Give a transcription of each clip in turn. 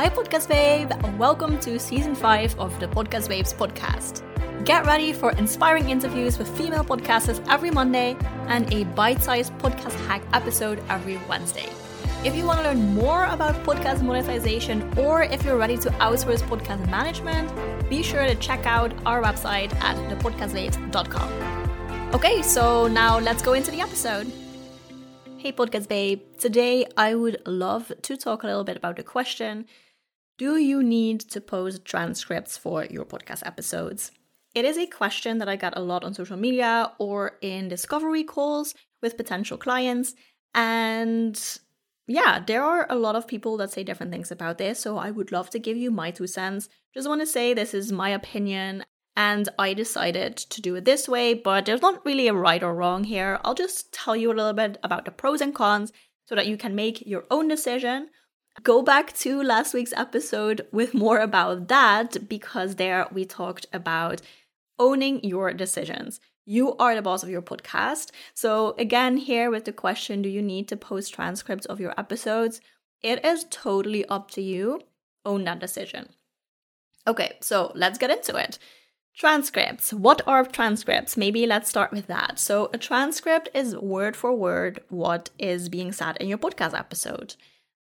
Hi, Podcast Babe! Welcome to season 5 of the Podcast Babes podcast. Get ready for inspiring interviews with female podcasters every Monday and a bite sized podcast hack episode every Wednesday. If you want to learn more about podcast monetization or if you're ready to outsource podcast management, be sure to check out our website at thepodcastbabes.com. Okay, so now let's go into the episode. Hey, Podcast Babe. Today I would love to talk a little bit about the question Do you need to post transcripts for your podcast episodes? It is a question that I get a lot on social media or in discovery calls with potential clients. And yeah, there are a lot of people that say different things about this. So I would love to give you my two cents. Just want to say this is my opinion and I decided to do it this way, but there's not really a right or wrong here. I'll just tell you a little bit about the pros and cons so that you can make your own decision. Go back to last week's episode with more about that because there we talked about owning your decisions. You are the boss of your podcast. So, again, here with the question do you need to post transcripts of your episodes? It is totally up to you. Own that decision. Okay, so let's get into it. Transcripts. What are transcripts? Maybe let's start with that. So, a transcript is word for word what is being said in your podcast episode.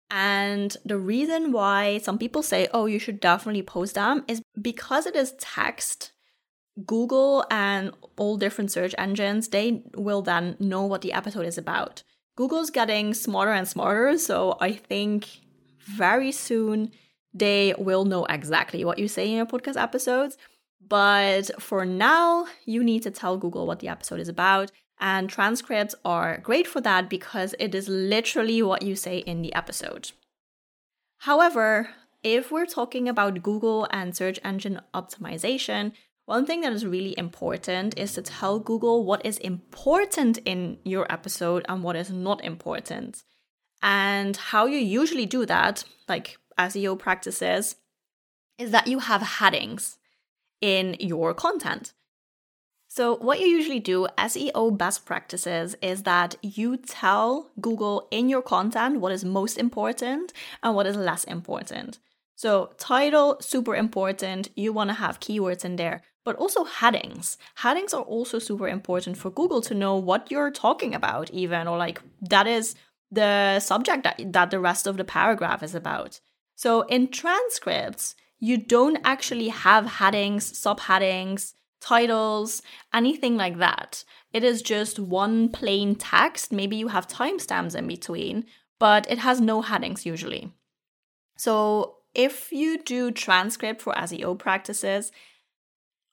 And the reason why some people say, oh, you should definitely post them is because it is text. Google and all different search engines, they will then know what the episode is about. Google's getting smarter and smarter, so I think very soon they will know exactly what you say in your podcast episodes. But for now, you need to tell Google what the episode is about. And transcripts are great for that because it is literally what you say in the episode. However, if we're talking about Google and search engine optimization, one thing that is really important is to tell Google what is important in your episode and what is not important. And how you usually do that, like SEO practices, is that you have headings in your content. So, what you usually do, SEO best practices, is that you tell Google in your content what is most important and what is less important. So, title, super important. You want to have keywords in there, but also headings. Headings are also super important for Google to know what you're talking about, even, or like that is the subject that, that the rest of the paragraph is about. So, in transcripts, you don't actually have headings, subheadings, titles, anything like that. It is just one plain text. Maybe you have timestamps in between, but it has no headings usually. So if you do transcript for SEO practices,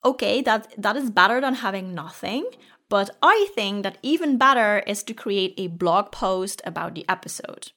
okay, that, that is better than having nothing. But I think that even better is to create a blog post about the episode.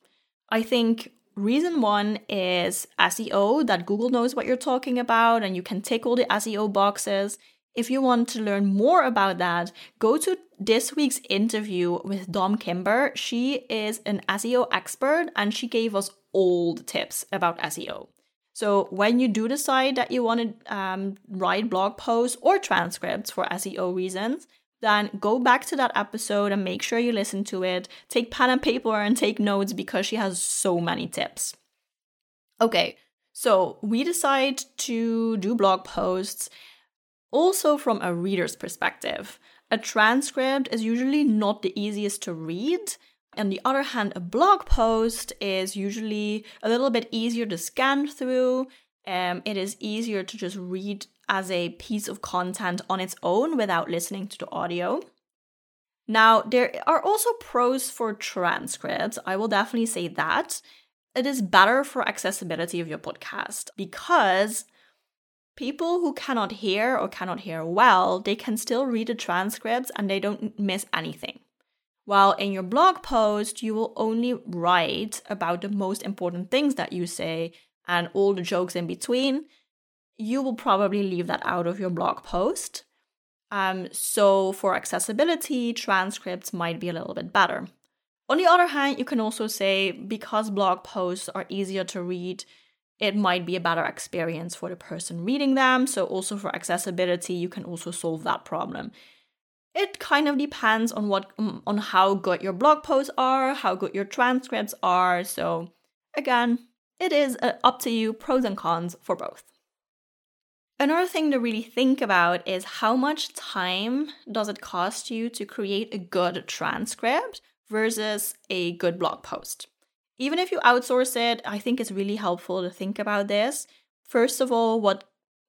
I think Reason one is SEO, that Google knows what you're talking about and you can tick all the SEO boxes. If you want to learn more about that, go to this week's interview with Dom Kimber. She is an SEO expert and she gave us all the tips about SEO. So when you do decide that you want to um, write blog posts or transcripts for SEO reasons, then go back to that episode and make sure you listen to it. Take pen and paper and take notes because she has so many tips. Okay, so we decide to do blog posts also from a reader's perspective. A transcript is usually not the easiest to read. On the other hand, a blog post is usually a little bit easier to scan through. Um, it is easier to just read as a piece of content on its own without listening to the audio. Now, there are also pros for transcripts. I will definitely say that. It is better for accessibility of your podcast because people who cannot hear or cannot hear well, they can still read the transcripts and they don't miss anything. While in your blog post, you will only write about the most important things that you say and all the jokes in between you will probably leave that out of your blog post. Um, so for accessibility, transcripts might be a little bit better. On the other hand, you can also say because blog posts are easier to read, it might be a better experience for the person reading them. So also for accessibility, you can also solve that problem. It kind of depends on what on how good your blog posts are, how good your transcripts are. So again, it is uh, up to you, pros and cons for both. Another thing to really think about is how much time does it cost you to create a good transcript versus a good blog post. Even if you outsource it, I think it's really helpful to think about this. First of all, what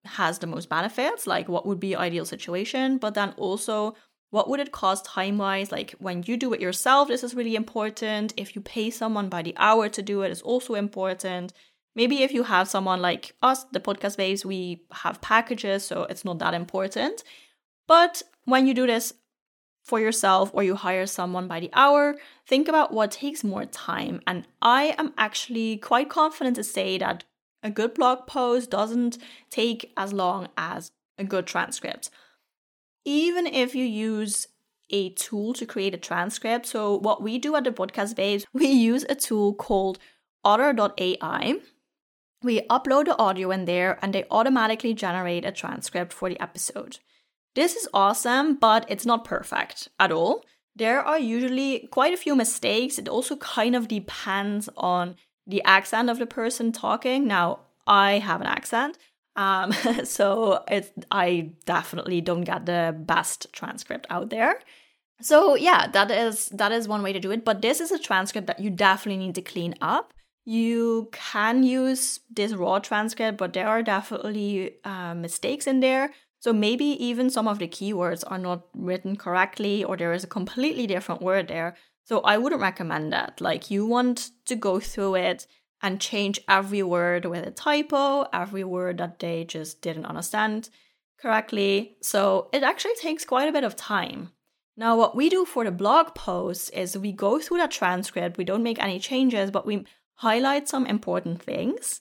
has the most benefits, like what would be your ideal situation, but then also what would it cost time wise? Like when you do it yourself, this is really important. If you pay someone by the hour to do it, it, is also important. Maybe if you have someone like us, the podcast babes, we have packages, so it's not that important. But when you do this for yourself or you hire someone by the hour, think about what takes more time. And I am actually quite confident to say that a good blog post doesn't take as long as a good transcript. Even if you use a tool to create a transcript. So, what we do at the podcast babes, we use a tool called otter.ai. We upload the audio in there and they automatically generate a transcript for the episode. This is awesome, but it's not perfect at all. There are usually quite a few mistakes. It also kind of depends on the accent of the person talking. Now, I have an accent, um, so it's I definitely don't get the best transcript out there. So yeah, that is that is one way to do it. But this is a transcript that you definitely need to clean up you can use this raw transcript, but there are definitely uh, mistakes in there. So maybe even some of the keywords are not written correctly, or there is a completely different word there. So I wouldn't recommend that. Like you want to go through it and change every word with a typo, every word that they just didn't understand correctly. So it actually takes quite a bit of time. Now, what we do for the blog post is we go through that transcript, we don't make any changes, but we highlight some important things,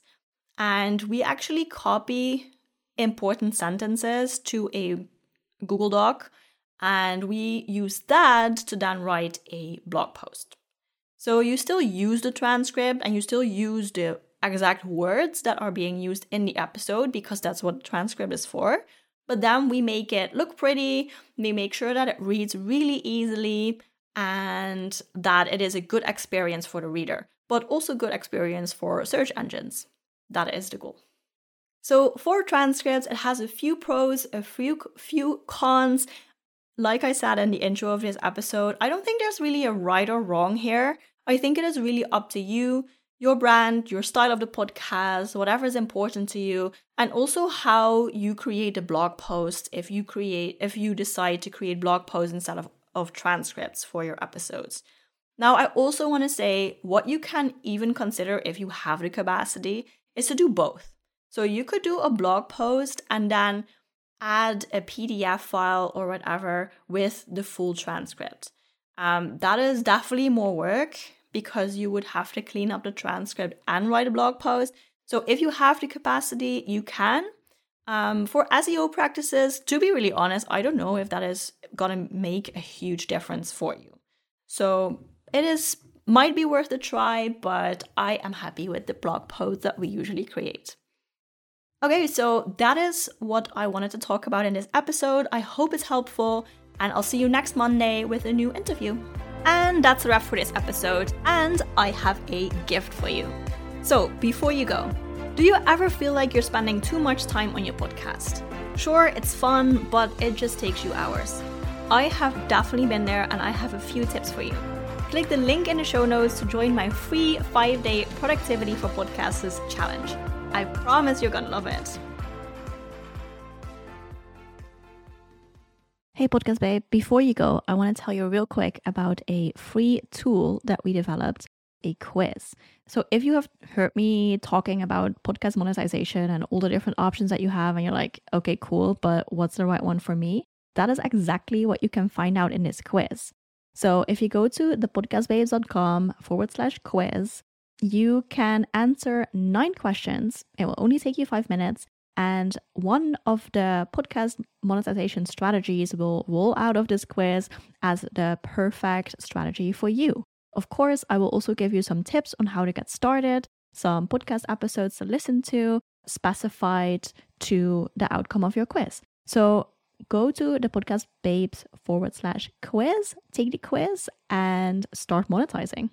and we actually copy important sentences to a Google Doc, and we use that to then write a blog post. So you still use the transcript and you still use the exact words that are being used in the episode because that's what the transcript is for. But then we make it look pretty, we make sure that it reads really easily and that it is a good experience for the reader but also good experience for search engines. That is the goal. So for transcripts, it has a few pros, a few few cons. Like I said in the intro of this episode, I don't think there's really a right or wrong here. I think it is really up to you, your brand, your style of the podcast, whatever is important to you, and also how you create a blog post if you create if you decide to create blog posts instead of, of transcripts for your episodes. Now, I also want to say what you can even consider if you have the capacity is to do both. So you could do a blog post and then add a PDF file or whatever with the full transcript. Um, that is definitely more work because you would have to clean up the transcript and write a blog post. So if you have the capacity, you can. Um, for SEO practices, to be really honest, I don't know if that is gonna make a huge difference for you. So it is might be worth a try, but I am happy with the blog post that we usually create. Okay, so that is what I wanted to talk about in this episode. I hope it's helpful, and I'll see you next Monday with a new interview. And that's a wrap for this episode, and I have a gift for you. So, before you go, do you ever feel like you're spending too much time on your podcast? Sure, it's fun, but it just takes you hours. I have definitely been there, and I have a few tips for you. Click the link in the show notes to join my free five day productivity for podcasters challenge. I promise you're gonna love it. Hey, Podcast Babe, before you go, I want to tell you real quick about a free tool that we developed a quiz. So, if you have heard me talking about podcast monetization and all the different options that you have, and you're like, okay, cool, but what's the right one for me? That is exactly what you can find out in this quiz. So if you go to thepodcastbabes.com forward slash quiz, you can answer nine questions. It will only take you five minutes. And one of the podcast monetization strategies will roll out of this quiz as the perfect strategy for you. Of course, I will also give you some tips on how to get started, some podcast episodes to listen to, specified to the outcome of your quiz. So go to the podcast babes forward slash quiz, take the quiz, and start monetizing.